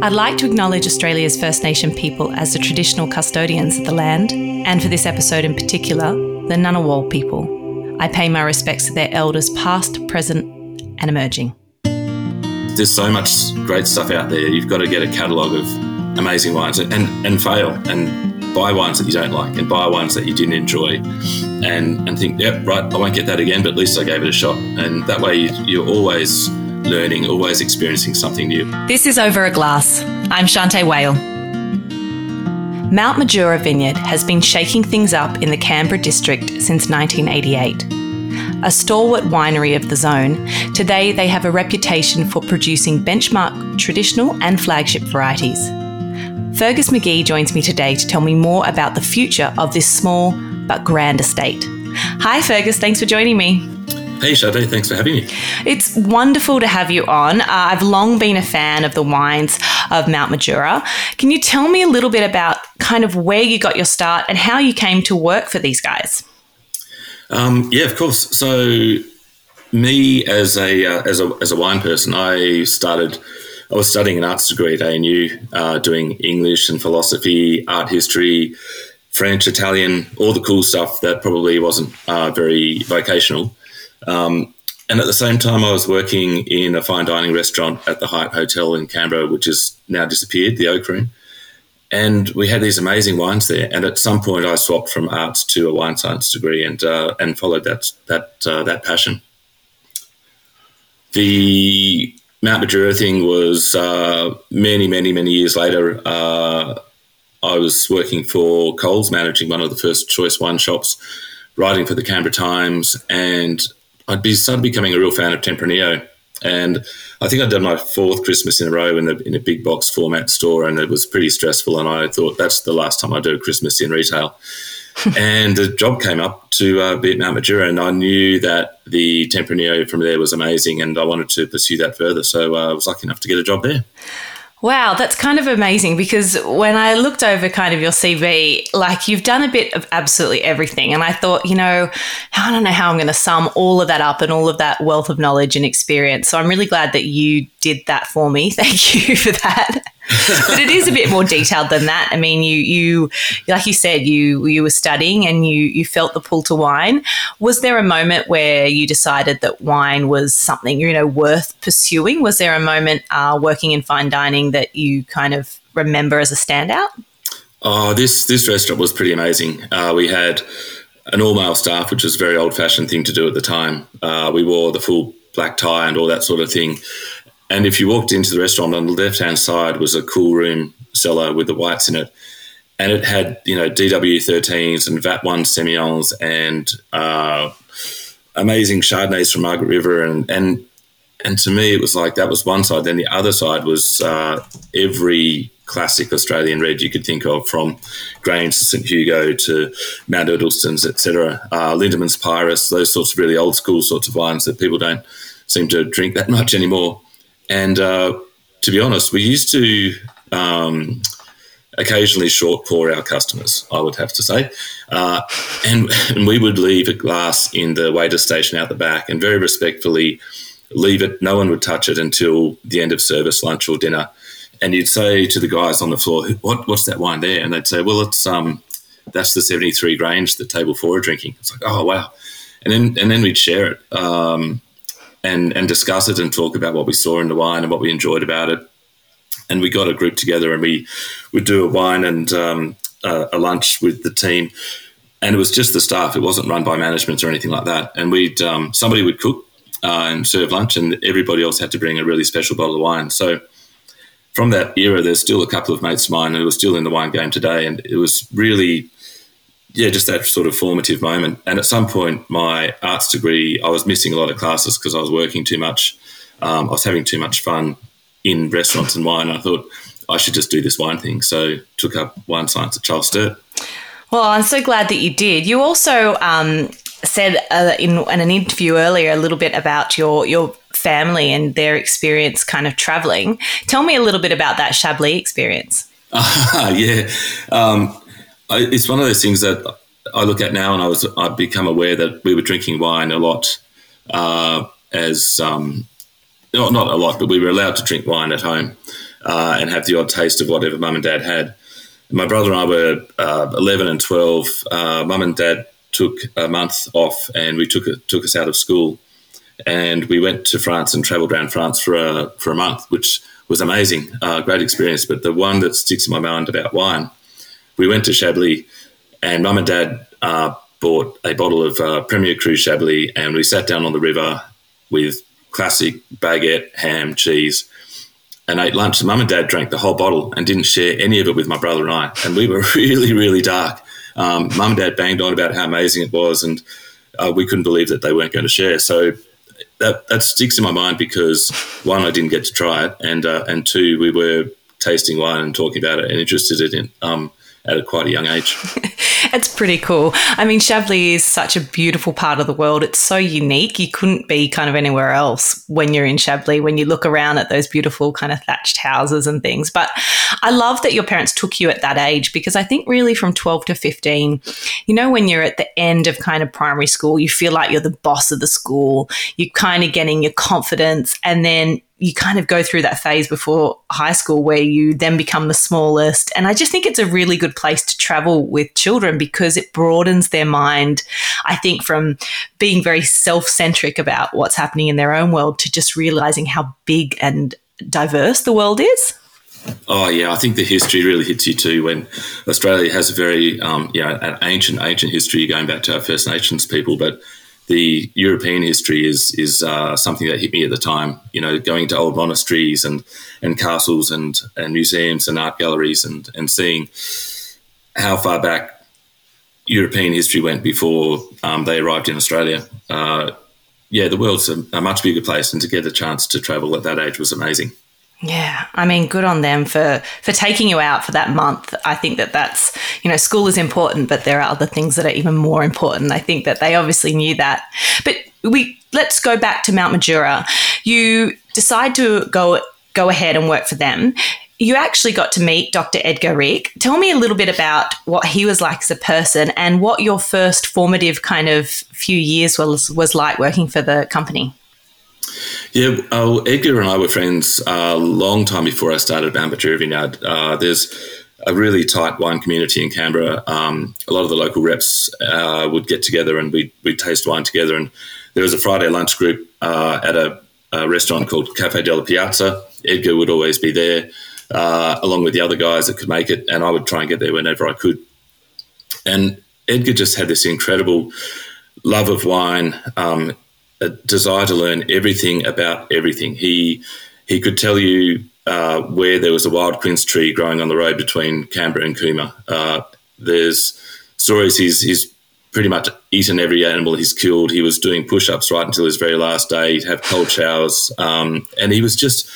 I'd like to acknowledge Australia's First Nation people as the traditional custodians of the land, and for this episode in particular, the Ngunnawal people. I pay my respects to their elders, past, present, and emerging. There's so much great stuff out there. You've got to get a catalogue of amazing wines and, and fail and buy wines that you don't like and buy wines that you didn't enjoy and, and think, yep, right, I won't get that again, but at least I gave it a shot. And that way you, you're always learning, always experiencing something new. This is Over a Glass. I'm Shanteh Wale. Mount Majura Vineyard has been shaking things up in the Canberra district since 1988. A stalwart winery of the zone, today they have a reputation for producing benchmark traditional and flagship varieties. Fergus McGhie joins me today to tell me more about the future of this small but grand estate. Hi, Fergus, thanks for joining me. Hey, Shanteh, thanks for having me. It's wonderful to have you on. Uh, I've long been a fan of the wines of Mount Majura. Can you tell me a little bit about kind of where you got your start and how you came to work for these guys? Um, yeah, of course. So, me as a uh, as a as a wine person, I started. I was studying an arts degree at ANU, uh, doing English and philosophy, art history, French, Italian, all the cool stuff that probably wasn't uh, very vocational. Um, and at the same time, I was working in a fine dining restaurant at the Hyatt Hotel in Canberra, which has now disappeared, the Oak Room. And we had these amazing wines there. And at some point, I swapped from arts to a wine science degree and uh, and followed that that uh, that passion. The Mount Majura thing was uh, many, many, many years later. Uh, I was working for Coles, managing one of the first choice wine shops, writing for the Canberra Times, and I'd be started becoming a real fan of Tempranillo. And I think I'd done my fourth Christmas in a row in, the, in a big box format store, and it was pretty stressful. And I thought that's the last time I do a Christmas in retail. and a job came up to uh, be at Mount Majura, and I knew that the Tempranillo from there was amazing, and I wanted to pursue that further. So uh, I was lucky enough to get a job there. Wow, that's kind of amazing because when I looked over kind of your CV, like you've done a bit of absolutely everything. And I thought, you know, I don't know how I'm going to sum all of that up and all of that wealth of knowledge and experience. So I'm really glad that you did that for me. Thank you for that. But it is a bit more detailed than that. I mean, you you like you said, you you were studying and you you felt the pull to wine. Was there a moment where you decided that wine was something you know worth pursuing? Was there a moment uh, working in fine dining that you kind of remember as a standout? Oh, this this restaurant was pretty amazing. Uh, we had an all male staff, which was a very old fashioned thing to do at the time. Uh, we wore the full black tie and all that sort of thing. And if you walked into the restaurant on the left hand side was a cool room cellar with the whites in it. And it had, you know, DW13s and VAT1 Semillons and uh, amazing Chardonnays from Margaret River. And, and, and to me, it was like that was one side. Then the other side was uh, every classic Australian red you could think of, from Grange to St Hugo to Mount Edelstones, etc. Uh, Lindeman's Pyrus, those sorts of really old school sorts of wines that people don't seem to drink that much anymore. And uh, to be honest, we used to um, occasionally short pour our customers, I would have to say. Uh, and, and we would leave a glass in the waiter station out the back and very respectfully leave it. No one would touch it until the end of service, lunch or dinner. And you'd say to the guys on the floor, what, what's that wine there? And they'd say, well, it's um, that's the 73 Grange that table four are drinking. It's like, oh, wow. And then, and then we'd share it. Um, and and discuss it and talk about what we saw in the wine and what we enjoyed about it. And we got a group together and we would do a wine and um, a, a, lunch with the team. And it was just the staff. It wasn't run by management or anything like that. And we'd um, somebody would cook uh, and serve lunch, and everybody else had to bring a really special bottle of wine. So from that era, there's still a couple of mates of mine who are still in the wine game today, and it was really yeah, just that sort of formative moment. And at some point, my arts degree, I was missing a lot of classes because I was working too much. Um, I was having too much fun in restaurants and wine. I thought I should just do this wine thing. So took up wine science at Charles Sturt. Well, I'm so glad that you did. You also um, said uh, in, in, an interview earlier a little bit about your your family and their experience kind of traveling. Tell me a little bit about that Chablis experience. Uh, yeah. Um, I, it's one of those things that I look at now, and I was I've become aware that we were drinking wine a lot uh, as um, not not a lot, but we were allowed to drink wine at home. uh, and have the odd taste of whatever mum and dad had. My brother and I were uh, 11 and 12. Uh, mum and dad took a month off, and we took took us out of school, and we went to France and travelled around France for a for a month, which was amazing, uh, great experience. But the one that sticks in my mind about wine, we went to Chablis, and mum and dad uh, bought a bottle of uh, Premier Cru Chablis, and we sat down on the river with classic baguette, ham, cheese, and ate lunch. Mum and dad drank the whole bottle and didn't share any of it with my brother and I. And we were really, really dark. Um, Mum and dad banged on about how amazing it was, and uh, we couldn't believe that they weren't going to share. So that, that sticks in my mind because one, I didn't get to try it, and uh, and two, we were tasting wine and talking about it and interested in it. Um, at a quite a young age. it's pretty cool. I mean, Chablis is such a beautiful part of the world. It's so unique. You couldn't be kind of anywhere else when you're in Chablis, when you look around at those beautiful kind of thatched houses and things. But I love that your parents took you at that age because I think really from 12 to 15, you know, when you're at the end of kind of primary school, you feel like you're the boss of the school. You're kind of getting your confidence. And then you kind of go through that phase before high school where you then become the smallest. And I just think it's a really good place to travel with children because it broadens their mind, I think, from being very self centric about what's happening in their own world to just realizing how big and diverse the world is. Oh yeah, I think the history really hits you too. When Australia has a very, um, you know, an ancient, ancient history going back to our First Nations people, but the European history is is uh, something that hit me at the time. You know, going to old monasteries and and castles and and museums and art galleries and and seeing how far back European history went before um, they arrived in Australia. Uh, yeah, the world's a, a much bigger place, and to get a chance to travel at that age was amazing. Yeah, I mean, good on them for for taking you out for that month. I think that that's you know, school is important, but there are other things that are even more important. I think that they obviously knew that. But we let's go back to Mount Majura. You decide to go go ahead and work for them. You actually got to meet Dr. Edgar Riek. Tell me a little bit about what he was like as a person and what your first formative kind of few years was was like working for the company. Yeah, uh, Edgar and I were friends a long time before I started Majura Vineyard. Uh, there's a really tight wine community in Canberra. Um, a lot of the local reps uh, would get together and we'd, we'd, taste wine together. And there was a Friday lunch group uh, at a, a, restaurant called Cafe della Piazza. Edgar would always be there, uh, along with the other guys that could make it, and I would try and get there whenever I could. And Edgar just had this incredible love of wine. Um, a desire to learn everything about everything. He he could tell you uh, where there was a wild quince tree growing on the road between Canberra and Cooma. Uh, there's stories he's he's pretty much eaten every animal he's killed. He was doing push-ups right until his very last day. He'd have cold showers, um, and he was just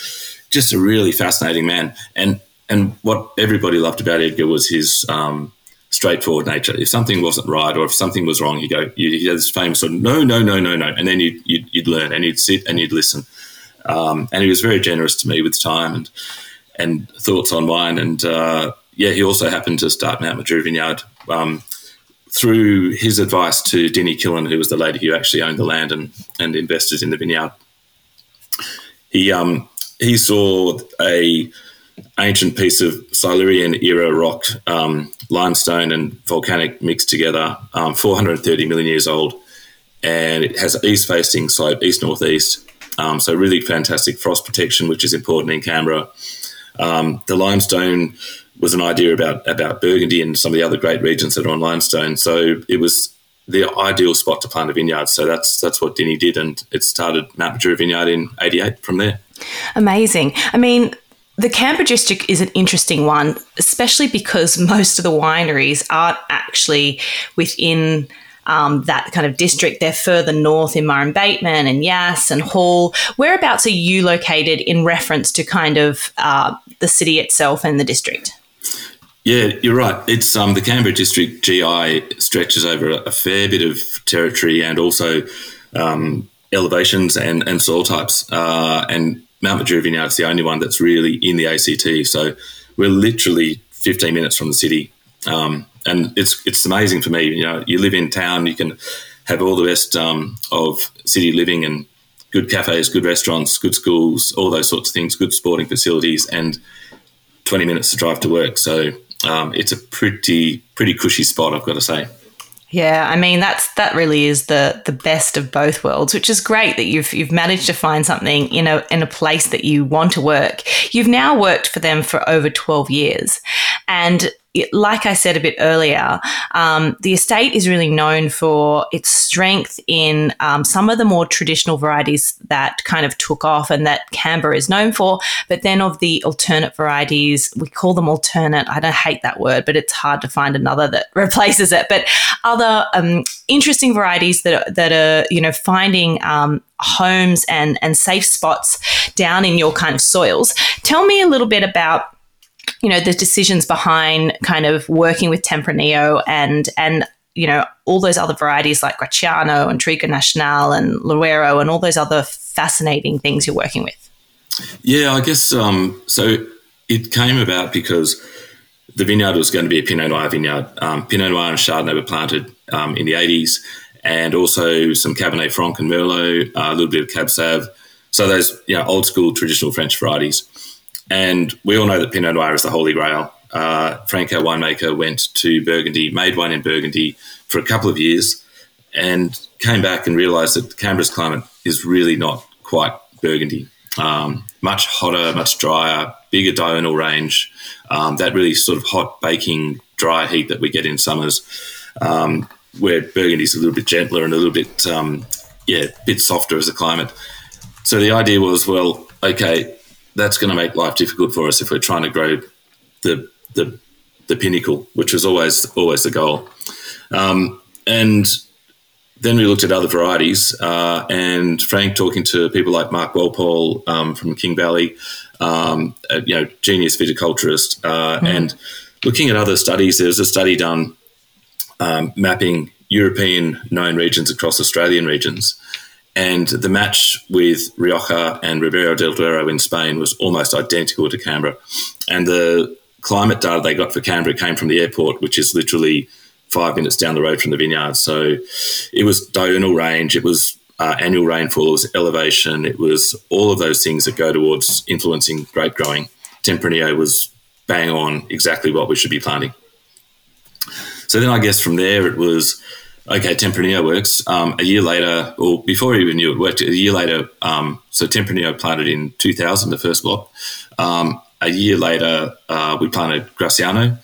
just a really fascinating man. And and what everybody loved about Edgar was his um, straightforward nature. If something wasn't right or if something was wrong, you go, you had this famous sort of no, no, no, no, no, and then you'd, you'd, you'd learn and you'd sit and you'd listen. Um, and he was very generous to me with time and and thoughts on wine. And uh, yeah, he also happened to start Mount Majura Vineyard um, through his advice to Dinny Killen, who was the lady who actually owned the land and and invested in the vineyard. He um, he saw a ancient piece of Silurian era rock, um, limestone and volcanic mixed together, um, 430 million years old, and it has east facing slope, east northeast. Um, so really fantastic frost protection, which is important in Canberra. Um, the limestone was an idea about about Burgundy and some of the other great regions that are on limestone. So it was the ideal spot to plant a vineyard. So that's that's what Dinny did, and it started Mount Vineyard in '88 from there. Amazing. I mean, the Canberra district is an interesting one, especially because most of the wineries aren't actually within um, that kind of district. They're further north in Murrumbateman and Yass and Hall. Whereabouts are you located in reference to kind of uh, the city itself and the district? Yeah, you're right. It's um, the Canberra district GI stretches over a, a fair bit of territory and also um, elevations and, and soil types. Uh, and Mount Majura Vineyard is the only one that's really in the ACT. So we're literally 15 minutes from the city. Um, and it's it's amazing for me. You know, you live in town, you can have all the best um, of city living and good cafes, good restaurants, good schools, all those sorts of things, good sporting facilities, and 20 minutes to drive to work. So um, it's a pretty pretty cushy spot, I've got to say. Yeah, I mean that's that really is the the best of both worlds, which is great that you've you've managed to find something in a in a place that you want to work. You've now worked for them for over 12 years. And like I said a bit earlier, um, the estate is really known for its strength in um, some of the more traditional varieties that kind of took off and that Canberra is known for. But then of the alternate varieties, we call them alternate. I don't hate that word, but it's hard to find another that replaces it. But other um, interesting varieties that are, that are you know finding um, homes and and safe spots down in your kind of soils. Tell me a little bit about you know the decisions behind kind of working with Tempranillo and and you know all those other varieties like Graciano and Touriga Nacional and Louro and all those other fascinating things you're working with. Yeah, I guess um, so. It came about because the vineyard was going to be a Pinot Noir vineyard. Um, Pinot Noir and Chardonnay were planted um, in the 80s, and also some Cabernet Franc and Merlot, uh, a little bit of Cab Sauv. So those you know old school traditional French varieties. And we all know that Pinot Noir is the holy grail. Uh, Franco winemaker went to Burgundy, made wine in Burgundy for a couple of years, and came back and realised that Canberra's climate is really not quite Burgundy. Um, much hotter, much drier, bigger diurnal range. Um, that really sort of hot, baking, dry heat that we get in summers, um, where Burgundy's a little bit gentler and a little bit, um, yeah, a bit softer as a climate. So the idea was, well, okay, that's going to make life difficult for us if we're trying to grow the the, the pinnacle, which was always always the goal. Um, and then we looked at other varieties, uh, and Frank talking to people like Mark Walpole um, from King Valley, um, a, you know, genius viticulturist, uh, mm. and looking at other studies. There's a study done um, mapping European known regions across Australian regions, and the match with Rioja and Ribera del Duero in Spain was almost identical to Canberra. And the climate data they got for Canberra came from the airport, which is literally five minutes down the road from the vineyard. So it was diurnal range, it was uh, annual rainfall, it was elevation, it was all of those things that go towards influencing grape growing. Tempranillo was bang on exactly what we should be planting. So then I guess from there it was okay, Tempranillo works. Um, a year later, or before we even knew it worked, a year later, um, so Tempranillo planted in 2000, the first block. Um, a year later, uh, we planted Graciano,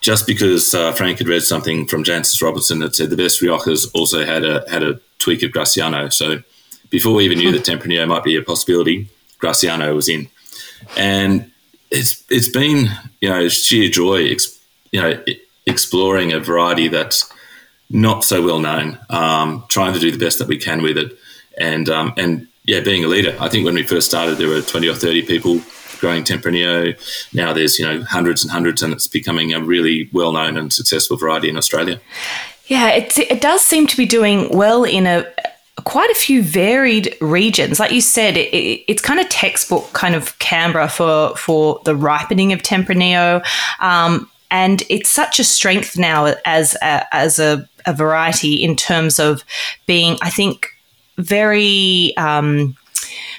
just because uh, Frank had read something from Jancis Robinson that said the best Riojas also had a had a tweak of Graciano. So before we even knew that Tempranillo might be a possibility, Graciano was in, and it's it's been you know sheer joy, you know, exploring a variety that's not so well known, um, trying to do the best that we can with it, and um, and yeah, being a leader. I think when we first started, there were twenty or thirty people growing Tempranillo. Now there's you know hundreds and hundreds, and it's becoming a really well known and successful variety in Australia. Yeah, it it does seem to be doing well in a quite a few varied regions. Like you said, it, it, it's kind of textbook kind of Canberra for for the ripening of Tempranillo. Um, and it's such a strength now as a, as a, a variety in terms of being, I think, very um,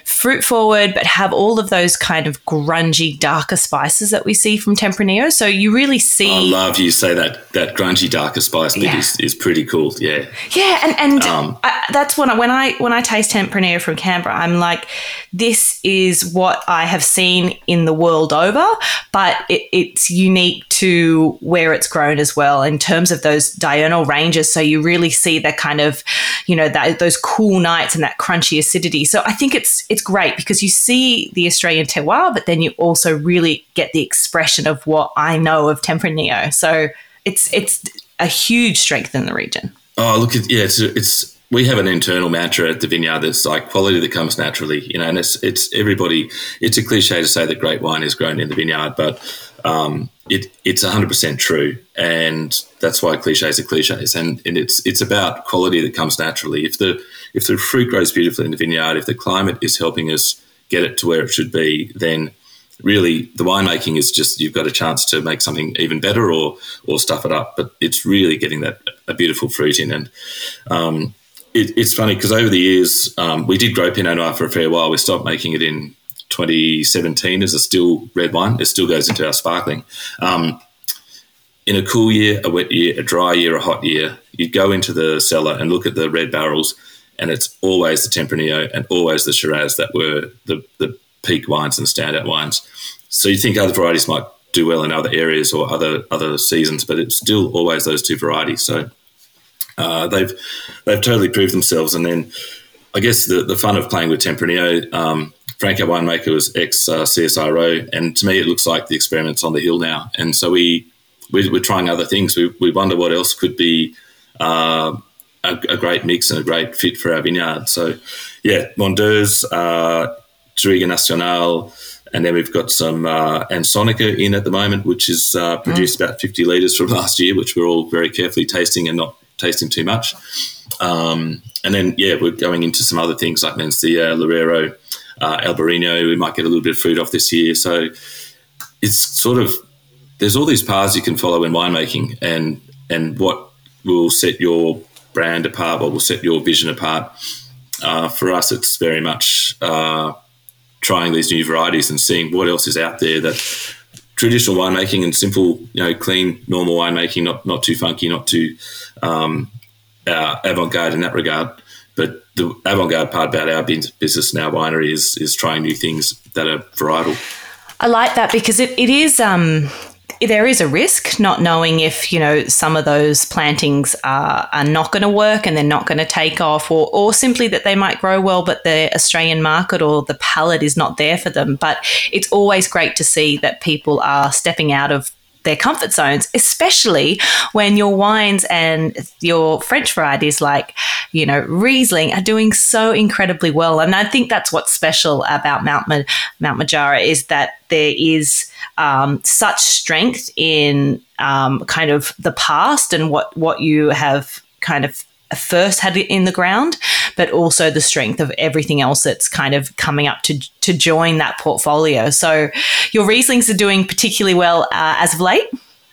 fruit forward, but have all of those kind of grungy, darker spices that we see from Tempranillo. So you really see. I love you say that that grungy, darker spice bit yeah. is, is pretty cool. Yeah. Yeah, and and um, I, that's when I, when I when I taste Tempranillo from Canberra, I'm like, this is what I have seen in the world over, but it, it's unique to where it's grown as well in terms of those diurnal ranges. So you really see that kind of, you know, that those cool nights and that crunchy acidity. So I think it's it's great because you see the Australian terroir, but then you also really get the expression of what I know of Tempranillo. So it's it's a huge strength in the region. Oh, look, at, yeah, it's, it's we have an internal mantra at the vineyard that's like quality that comes naturally, you know, and it's it's everybody. It's a cliche to say that great wine is grown in the vineyard, but um, it, it's 100% true. And that's why cliches are cliches. And, and it's, it's about quality that comes naturally. If the, if the fruit grows beautifully in the vineyard, if the climate is helping us get it to where it should be, then really the winemaking is just you've got a chance to make something even better or or stuff it up. But it's really getting that a beautiful fruit in. And um, it, it's funny because over the years um, we did grow Pinot Noir for a fair while. We stopped making it in 2017 as a still red wine. It still goes into our sparkling. Um, in a cool year, a wet year, a dry year, a hot year, you go into the cellar and look at the red barrels, and it's always the Tempranillo and always the Shiraz that were the, the peak wines and standout wines. So you think other varieties might do well in other areas or other other seasons, but it's still always those two varieties. So uh, they've they've totally proved themselves. And then I guess the, the fun of playing with Tempranillo, um, Franco winemaker was ex uh, CSIRO, and to me it looks like the experiment's on the hill now. And so we we, are trying other things. We, we wonder what else could be uh, a, a, great mix and a great fit for our vineyard. So, yeah, Mondeuse, uh, Touriga Nacional, and then we've got some uh, Ansonica in at the moment, which has uh, produced mm. about 50 litres from last year, which we're all very carefully tasting and not tasting too much. Um, and then, yeah, we're going into some other things like Mencia, Loureiro, uh, Albarino. We might get a little bit of fruit off this year. So it's sort of there's all these paths you can follow in winemaking, and and what will set your brand apart, what will set your vision apart. Uh, for us, it's very much uh, trying these new varieties and seeing what else is out there that traditional winemaking and simple, you know, clean, normal winemaking, not not too funky, not too um, uh, avant-garde in that regard. But the avant-garde part about our business and our winery is is trying new things that are varietal. I like that because it, it is um, there is a risk not knowing if you know some of those plantings are, are not going to work and they're not going to take off or, or simply that they might grow well but the australian market or the palate is not there for them. But it's always great to see that people are stepping out of their comfort zones, especially when your wines and your French varieties like, you know, Riesling are doing so incredibly well. And I think that's what's special about Mount, Ma- Mount Majura is that there is um, such strength in um, kind of the past and what, what you have kind of first had in the ground, but also the strength of everything else that's kind of coming up to to join that portfolio. So your Rieslings are doing particularly well uh, as of late.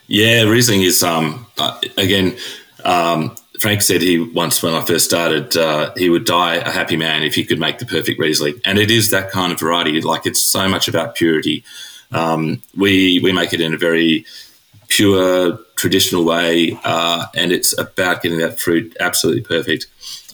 Yeah, Riesling is um, uh, again. Um, Frank said he once, when I first started, uh, he would die a happy man if he could make the perfect Riesling, and it is that kind of variety. Like it's so much about purity. Um, we we make it in a very pure traditional way, uh, and it's about getting that fruit absolutely perfect,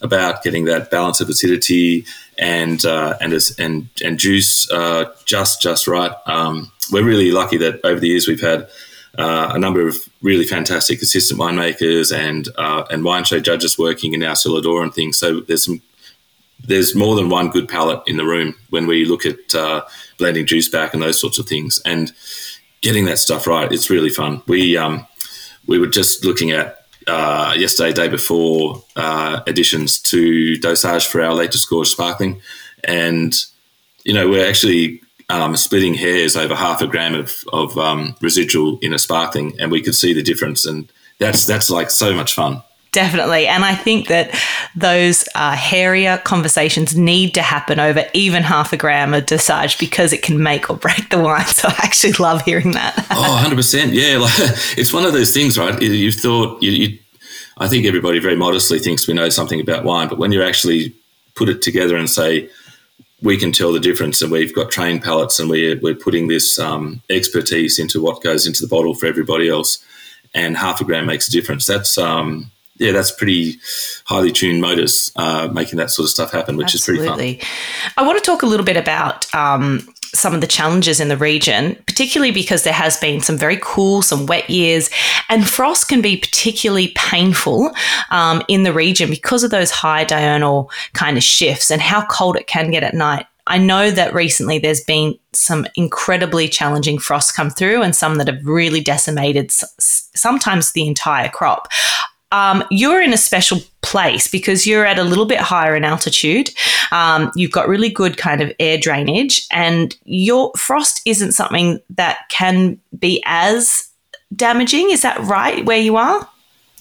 about getting that balance of acidity and uh, and and and juice uh, just just right. Um, we're really lucky that over the years we've had uh, a number of really fantastic assistant winemakers and uh, and wine show judges working in our cellar door and things. So there's some there's more than one good palate in the room when we look at uh, blending juice back and those sorts of things and getting that stuff right. It's really fun. We um, we were just looking at uh, yesterday, day before, uh, additions to dosage for our latest gorge sparkling, and you know we're actually um, splitting hairs over half a gram of, of um, residual in a sparkling, and we could see the difference, and that's that's like so much fun. Definitely. And I think that those uh, hairier conversations need to happen over even half a gram of dosage because it can make or break the wine. So I actually love hearing that. oh, 100%. Yeah. Like, it's one of those things, right? You thought, you, you, I think everybody very modestly thinks we know something about wine, but when you actually put it together and say, we can tell the difference and we've got trained palates and we're, we're putting this um, expertise into what goes into the bottle for everybody else and half a gram makes a difference. That's, um, yeah, that's pretty highly tuned motors uh, making that sort of stuff happen, which Absolutely. is pretty fun. I want to talk a little bit about um, some of the challenges in the region, particularly because there has been some very cool, some wet years, and frost can be particularly painful um, in the region because of those high diurnal kind of shifts and how cold it can get at night. I know that recently there's been some incredibly challenging frosts come through and some that have really decimated sometimes the entire crop um, you're in a special place because you're at a little bit higher in altitude. Um, you've got really good kind of air drainage, and your frost isn't something that can be as damaging. Is that right where you are?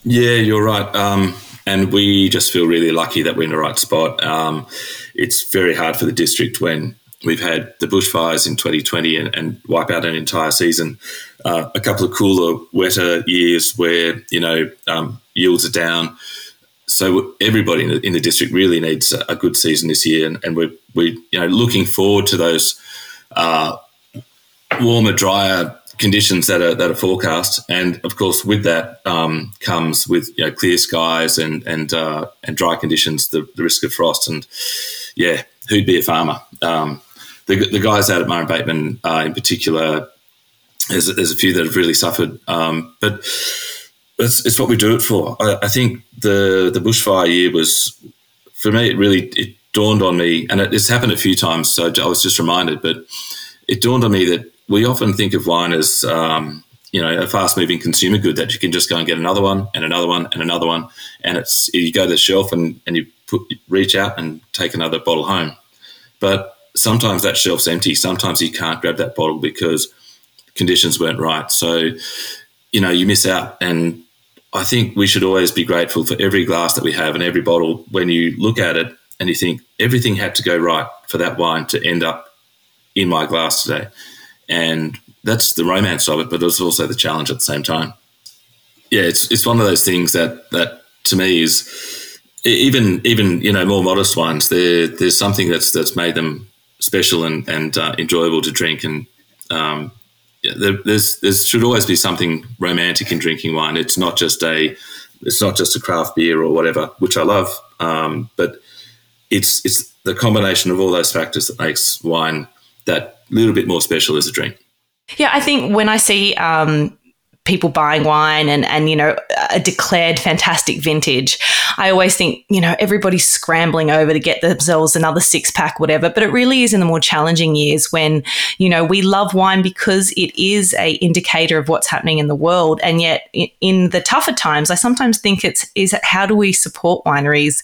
Yeah, you're right. Um, and we just feel really lucky that we're in the right spot. Um, it's very hard for the district when we've had the bushfires in 2020 and, and wipe out an entire season. Uh, a couple of cooler, wetter years where you know um, yields are down. so everybody in the, in the, district really needs a good season this year, and, and we're we you know looking forward to those uh, warmer, drier conditions that are that are forecast, and of course with that um, comes with you know clear skies and and uh, and dry conditions, the, the risk of frost, and yeah, who'd be a farmer? Um, the, the guys out at Murrumbateman uh, in particular, there's, there's a few that have really suffered, um, but it's, it's what we do it for. I, I, think the the bushfire year was, for me, it really it dawned on me, and it, it's happened a few times. So I was just reminded, but it dawned on me that we often think of wine as um, you know a fast moving consumer good that you can just go and get another one and another one and another one, and it's you go to the shelf and and you put reach out and take another bottle home, but sometimes that shelf's empty. Sometimes you can't grab that bottle because conditions weren't right. So, you know, you miss out. And I think we should always be grateful for every glass that we have and every bottle when you look at it and you think everything had to go right for that wine to end up in my glass today. And that's the romance of it, but it's also the challenge at the same time. Yeah, it's it's one of those things that that to me is even even you know more modest wines. There there's something that's that's made them special and and uh, enjoyable to drink. And um, there's there should always be something romantic in drinking wine. It's not just a it's not just a craft beer or whatever, which I love, um, but it's it's the combination of all those factors that makes wine that little bit more special as a drink. Yeah, I think when I see um, people buying wine and and you know a declared fantastic vintage. I always think you know everybody's scrambling over to get themselves another six pack whatever but it really is in the more challenging years when you know we love wine because it is a indicator of what's happening in the world. And yet in the tougher times i sometimes think it's is how do we support wineries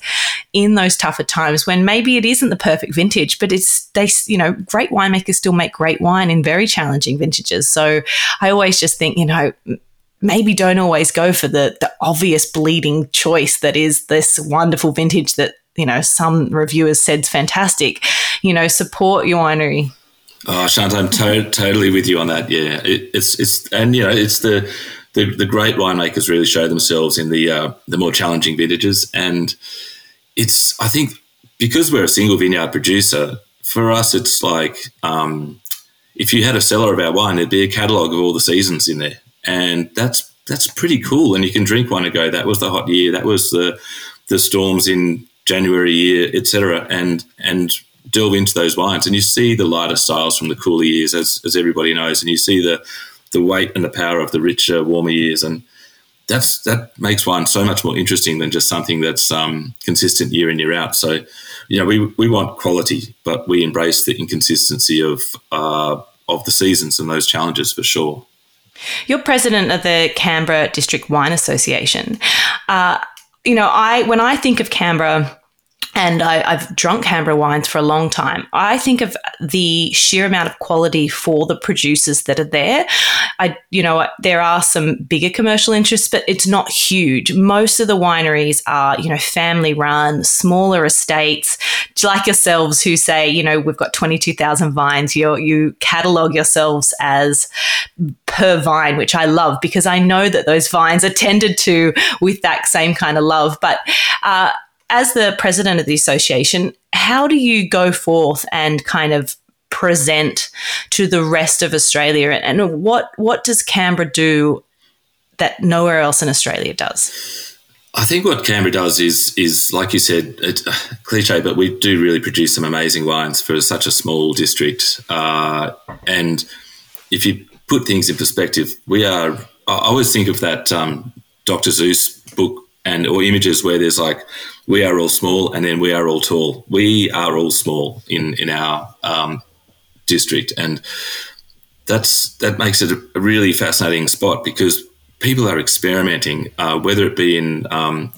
in those tougher times when maybe it isn't the perfect vintage but it's they you know great winemakers still make great wine in very challenging vintages. So i always just think you know maybe don't always go for the the obvious bleeding choice that is this wonderful vintage that you know some reviewers said's fantastic. You know, support your winery. Oh, Shant, I'm to- totally with you on that. Yeah, it, it's it's and you know it's the the, the great winemakers really show themselves in the uh, the more challenging vintages, and it's I think because we're a single vineyard producer, for us it's like um, if you had a cellar of our wine, there'd be a catalogue of all the seasons in there and that's that's pretty cool. And you can drink one and go, that was the hot year, that was the the storms in January year, etc. And and delve into those wines, and you see the lighter styles from the cooler years, as as everybody knows, and you see the the weight and the power of the richer, warmer years, and that's that makes wine so much more interesting than just something that's um, consistent year in year out. So, you know, we we want quality, but we embrace the inconsistency of uh, of the seasons and those challenges for sure. You're president of the Canberra District Wine Association. Uh, you know, I when I think of Canberra, and I, have drunk Canberra wines for a long time. I think of the sheer amount of quality for the producers that are there. I, you know, there are some bigger commercial interests, but it's not huge. Most of the wineries are, you know, family run, smaller estates, like yourselves, who say, you know, we've got twenty two thousand vines. You you catalog yourselves as per vine, which I love because I know that those vines are tended to with that same kind of love, but. Uh, as the president of the association, how do you go forth and kind of present to the rest of Australia? And what what does Canberra do that nowhere else in Australia does? I think what Canberra does is is like you said, cliche, but we do really produce some amazing wines for such a small district. Uh, and if you put things in perspective, we are. I always think of that um, Dr. Seuss book and or images where there's like we are all small and then we are all tall. We are all small in in our um, district, and that's that makes it a really fascinating spot because people are experimenting, uh, whether it be in um,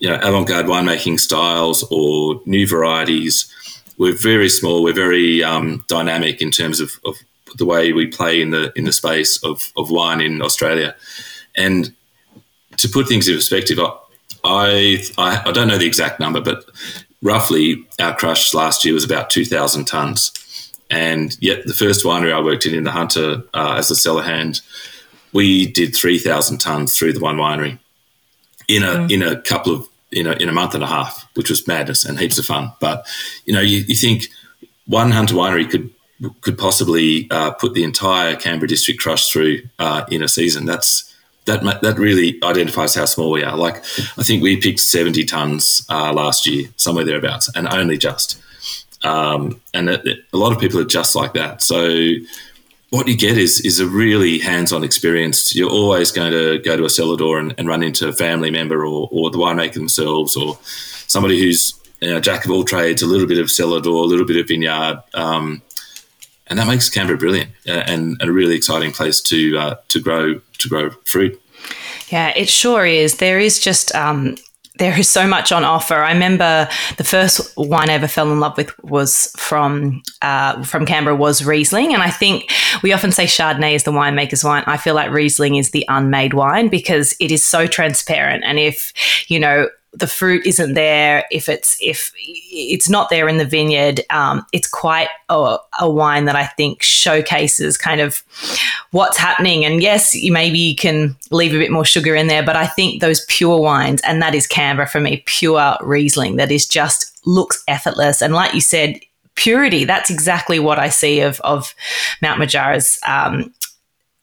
you know avant-garde winemaking styles or new varieties. We're very small. We're very um, dynamic in terms of, of the way we play in the in the space of, of wine in Australia, and to put things in perspective, I, I, I don't know the exact number, but roughly our crush last year was about two thousand tons, and yet the first winery I worked in in the Hunter uh, as a cellar hand, we did three thousand tons through the one winery in a mm. in a couple of in a, in a month and a half, which was madness and heaps of fun. But you know, you, you think one Hunter winery could could possibly uh, put the entire Canberra district crush through uh, in a season. That's that that really identifies how small we are. Like I think we picked seventy tons uh, last year, somewhere thereabouts, and only just. Um, and it, it, a lot of people are just like that. So what you get is is a really hands-on experience. You're always going to go to a cellar door and, and run into a family member or, or the winemaker themselves or somebody who's you know, jack of all trades, a little bit of cellar door, a little bit of vineyard, um, and that makes Canberra brilliant uh, and, and, a really exciting place to uh, to grow to grow fruit. Yeah, it sure is. There is just um, there is so much on offer. I remember the first wine I ever fell in love with was from uh, from Canberra was Riesling, and I think we often say Chardonnay is the winemaker's wine. I feel like Riesling is the unmade wine because it is so transparent, and if you know the fruit isn't there, if it's if it's not there in the vineyard, um, it's quite a, a, wine that I think showcases kind of what's happening. And yes, you maybe you can leave a bit more sugar in there, but I think those pure wines, and that is Canberra for me, pure Riesling, that is just looks effortless. And like you said, purity. That's exactly what I see of of Mount Majura's um,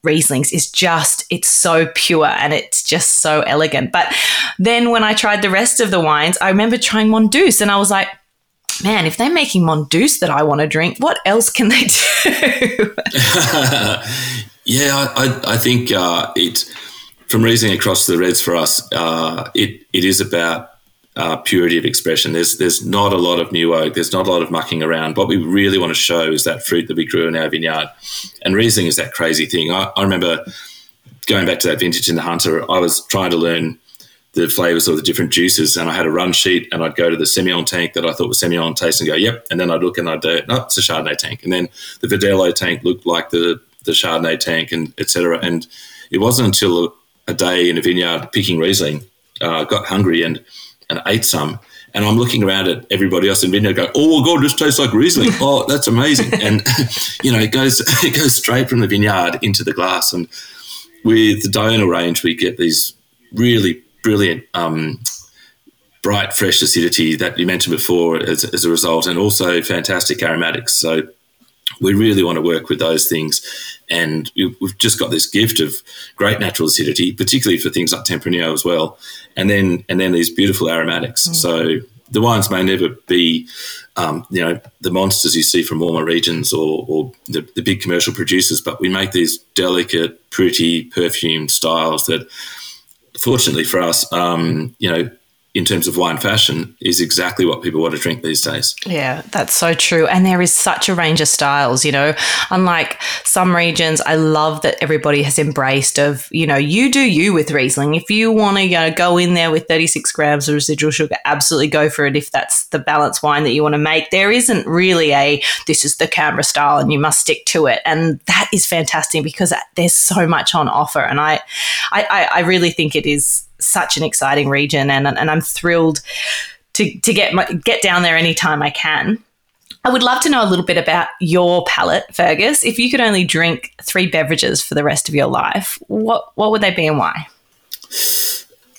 Rieslings is just, it's so pure and it's just so elegant. But then when I tried the rest of the wines, I remember trying Mondeuse and I was like, man, if they're making Mondeuse that I want to drink, what else can they do? yeah, I, I think uh, it, from Riesling across the Reds for us, uh, it, it is about uh, purity of expression. There's there's not a lot of new oak. There's not a lot of mucking around. What we really want to show is that fruit that we grew in our vineyard. And Riesling is that crazy thing. I, I remember going back to that vintage in the Hunter. I was trying to learn the flavors of the different juices, and I had a run sheet, and I'd go to the Semillon tank that I thought was Semillon taste, and go, "Yep," and then I'd look and I'd do, "No, it's a Chardonnay tank," and then the Verdelho tank looked like the the Chardonnay tank, and etc. And it wasn't until a day in a vineyard picking Riesling, uh, got hungry and and ate some. And I'm looking around at everybody else in vineyard, go, "Oh my god, this tastes like Riesling! Oh, that's amazing!" and you know, it goes it goes straight from the vineyard into the glass. And with the Diurnal range, we get these really brilliant, um, bright, fresh acidity that you mentioned before as, as a result, and also fantastic aromatics. So we really want to work with those things. And we've just got this gift of great natural acidity, particularly for things like Tempranillo as well. And then, and then these beautiful aromatics. Mm. So the wines may never be, um, you know, the monsters you see from warmer regions or, or the, the, big commercial producers, but we make these delicate, pretty, perfumed styles that, fortunately for us, um, you know, in terms of wine fashion is exactly what people want to drink these days. Yeah, that's so true. And there is such a range of styles, you know. Unlike some regions, I love that everybody has embraced of, you know, you do you with Riesling. If you want to you know, go in there with 36 grams of residual sugar, absolutely go for it if that's the balanced wine that you want to make. There isn't really a this is the Canberra style and you must stick to it. And that is fantastic because there's so much on offer. And I I, I really think it is such an exciting region, and and I'm thrilled to to get my, get down there anytime I can. I would love to know a little bit about your palate, Fergus. If you could only drink three beverages for the rest of your life, what what would they be and why?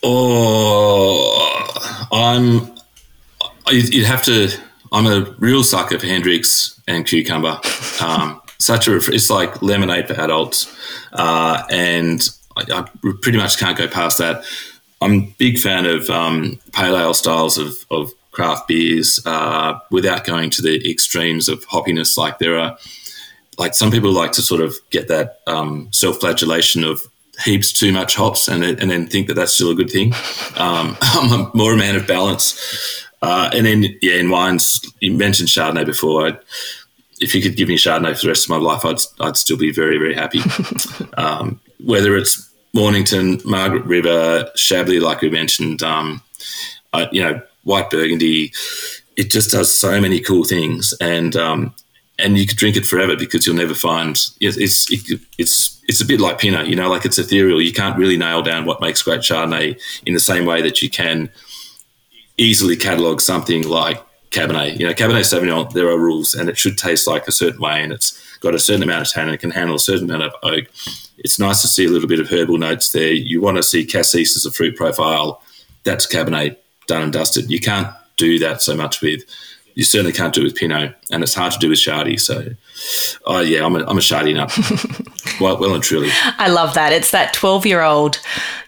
Oh, I'm. You'd have to. I'm a real sucker for Hendrick's and cucumber. Um, such a. It's like lemonade for adults, uh, and I, I, pretty much can't go past that. I'm a big fan of um, pale ale styles of, of craft beers uh, without going to the extremes of hoppiness. Like there are, like some people like to sort of get that um, self-flagellation of heaps too much hops and, and then think that that's still a good thing. Um, I'm more a man of balance. Uh, and then, yeah, in wines, you mentioned Chardonnay before. I, if you could give me Chardonnay for the rest of my life, I'd, I'd still be very, very happy. um, whether it's Mornington, Margaret River, Chablis, like we mentioned, um, uh, you know, white Burgundy. It just does so many cool things, and um, and you could drink it forever because you'll never find it's it, it's it's a bit like Pinot, you know, like it's ethereal. You can't really nail down what makes great Chardonnay in the same way that you can easily catalog something like Cabernet. You know, Cabernet Sauvignon, there are rules, and it should taste like a certain way, and it's got a certain amount of tannin, it can handle a certain amount of oak it's nice to see a little bit of herbal notes there. You want to see cassis as a fruit profile. That's Cabernet done and dusted. You can't do that so much with. You certainly can't do it with Pinot, and it's hard to do with Shardy. So, oh yeah, I'm a, I'm a Shardy nut. well, well and truly. I love that. It's that 12 year old,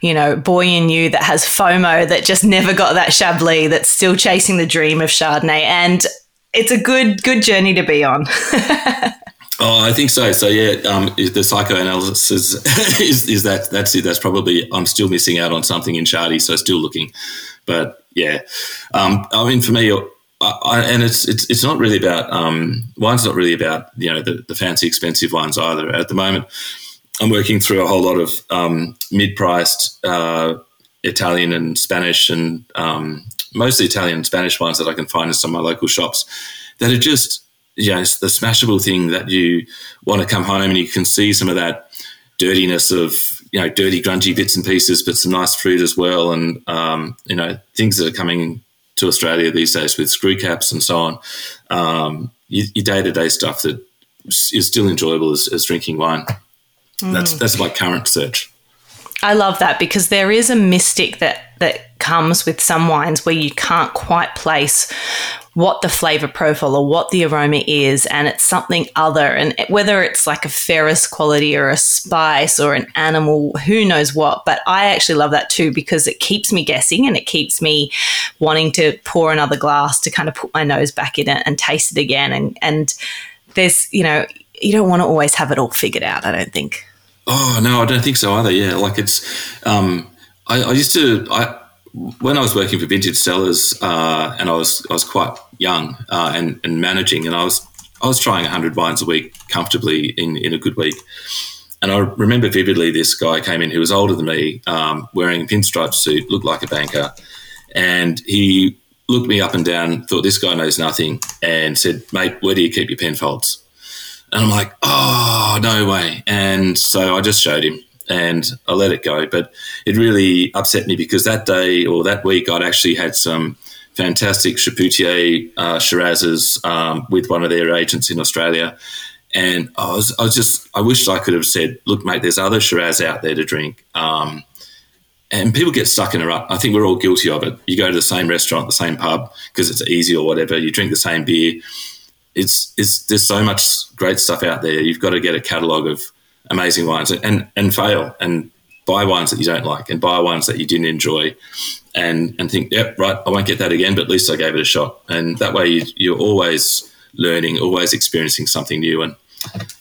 you know, boy in you that has FOMO that just never got that Chablis that's still chasing the dream of Chardonnay. And it's a good, good journey to be on. Oh, I think so. So yeah, um, the psychoanalysis is, is, is that that's it. That's probably I'm still missing out on something in Shardy, so still looking. But yeah, um, I mean, for me, I, I, and it's it's it's not really about um, wine's not really about you know the, the fancy expensive wines either. At the moment, I'm working through a whole lot of um, mid-priced uh, Italian and Spanish and um, mostly Italian and Spanish wines that I can find in some of my local shops that are just you know, the smashable thing that you want to come home and you can see some of that dirtiness of you know dirty grungy bits and pieces, but some nice fruit as well, and um, you know things that are coming to Australia these days with screw caps and so on. Um, your day to day stuff that is still enjoyable as, as drinking wine. Mm. That's that's my current search. I love that because there is a mystic that that comes with some wines where you can't quite place what the flavor profile or what the aroma is, and it's something other. And whether it's like a ferrous quality or a spice or an animal, who knows what. But I actually love that too because it keeps me guessing and it keeps me wanting to pour another glass to kind of put my nose back in it and taste it again. And and there's you know you don't want to always have it all figured out. I don't think. Oh no, I don't think so either. Yeah, like it's. Um, I, I used to. I when I was working for Vintage Cellars, uh, and I was I was quite young uh, and and managing, and I was I was trying hundred wines a week comfortably in in a good week. And I remember vividly this guy came in who was older than me, um, wearing a pinstripe suit, looked like a banker, and he looked me up and down, thought this guy knows nothing, and said, "Mate, where do you keep your Penfolds?" And I'm like, "Oh, no way!" And so I just showed him, and I let it go. But it really upset me because that day or that week, I'd actually had some fantastic Chapoutier uh, Shirazes um, with one of their agents in Australia. And I was, I was just, I wish I could have said, look, mate, there's other Shiraz out there to drink. Um, and people get stuck in a rut. I think we're all guilty of it. You go to the same restaurant, the same pub, because it's easy or whatever. You drink the same beer. It's, it's there's so much great stuff out there. You've got to get a catalogue of amazing wines and and fail and buy wines that you don't like and buy wines that you didn't enjoy and and think yep right I won't get that again but at least I gave it a shot. And that way you, you're always learning always experiencing something new. And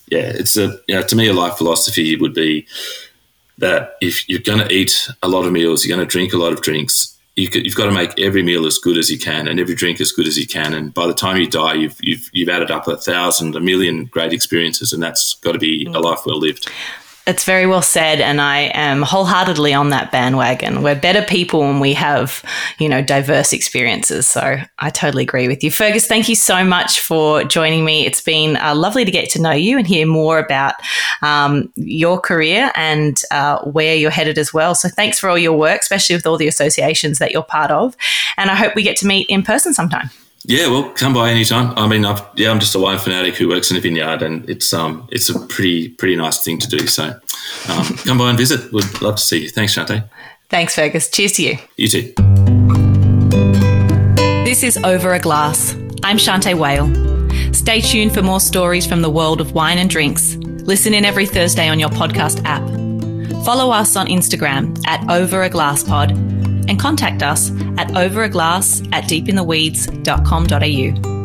yeah it's a you know to me a life philosophy would be that if you're going to eat a lot of meals you're going to drink a lot of drinks you have got to make every meal as good as you can and every drink as good as you can. And by the time you die, you've, you've, you've added up a thousand, a million great experiences, and that's got to be mm. a life well lived. It's very well said, and I am wholeheartedly on that bandwagon. We're better people when we have, you know, diverse experiences. So I totally agree with you, Fergus. Thank you so much for joining me. It's been uh, lovely to get to know you and hear more about um, your career and uh, where you're headed as well. So thanks for all your work, especially with all the associations that you're part of. And I hope we get to meet in person sometime. Yeah, well, come by anytime. I mean, I've, yeah, I'm just a wine fanatic who works in a vineyard, and it's um, it's a pretty pretty nice thing to do. So, um, come by and visit. Would love to see you. Thanks, Shanteh. Thanks, Fergus. Cheers to you. You too. This is Over a Glass. I'm Shanteh Wale. Stay tuned for more stories from the world of wine and drinks. Listen in every Thursday on your podcast app. Follow us on Instagram at Over a Glass Pod and contact us at overaglass at deepintheweeds.com.au.